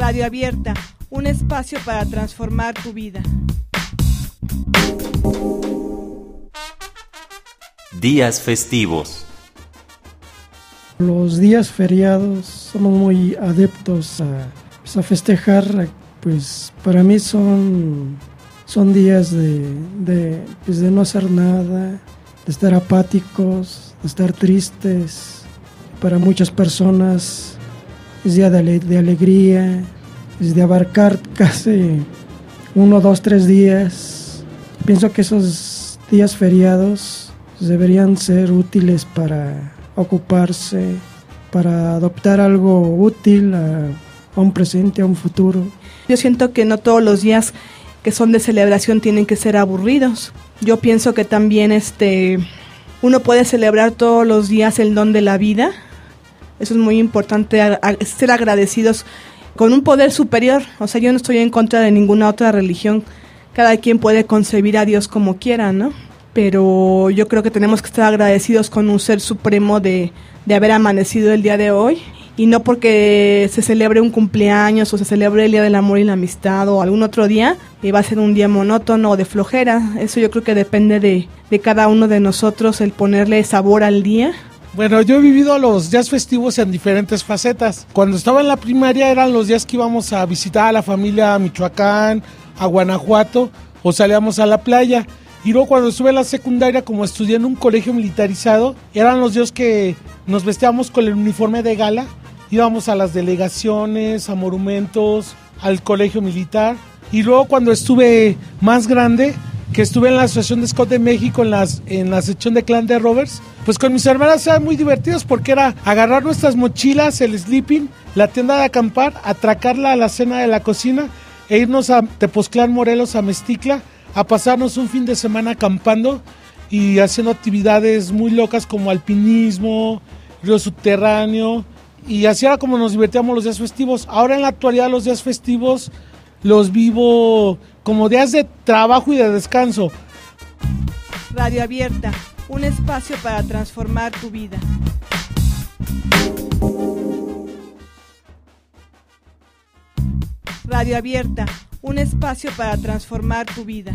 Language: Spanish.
Radio Abierta, un espacio para transformar tu vida. Días festivos. Los días feriados somos muy adeptos a, pues, a festejar, pues para mí son, son días de, de, pues, de no hacer nada, de estar apáticos, de estar tristes. Para muchas personas es día de, de alegría, es de abarcar casi uno, dos, tres días. Pienso que esos días feriados deberían ser útiles para ocuparse, para adoptar algo útil a, a un presente, a un futuro. Yo siento que no todos los días que son de celebración tienen que ser aburridos. Yo pienso que también este uno puede celebrar todos los días el don de la vida. Eso es muy importante, ser agradecidos con un poder superior. O sea, yo no estoy en contra de ninguna otra religión. Cada quien puede concebir a Dios como quiera, ¿no? Pero yo creo que tenemos que estar agradecidos con un ser supremo de, de haber amanecido el día de hoy. Y no porque se celebre un cumpleaños o se celebre el Día del Amor y la Amistad o algún otro día, va a ser un día monótono o de flojera. Eso yo creo que depende de, de cada uno de nosotros el ponerle sabor al día. Bueno, yo he vivido los días festivos en diferentes facetas. Cuando estaba en la primaria eran los días que íbamos a visitar a la familia a Michoacán, a Guanajuato o salíamos a la playa. Y luego cuando estuve en la secundaria, como estudié en un colegio militarizado, eran los días que nos vestíamos con el uniforme de gala. Íbamos a las delegaciones, a monumentos, al colegio militar. Y luego cuando estuve más grande, que estuve en la Asociación de Scout de México en, las, en la sección de Clan de Rovers, pues con mis hermanas eran muy divertidos porque era agarrar nuestras mochilas, el sleeping, la tienda de acampar, atracarla a la cena de la cocina e irnos a Tepoztlán, Morelos, a Mesticla, a pasarnos un fin de semana acampando y haciendo actividades muy locas como alpinismo, río subterráneo, y así era como nos divertíamos los días festivos. Ahora en la actualidad los días festivos los vivo como días de trabajo y de descanso. Radio Abierta, un espacio para transformar tu vida. Radio Abierta, un espacio para transformar tu vida.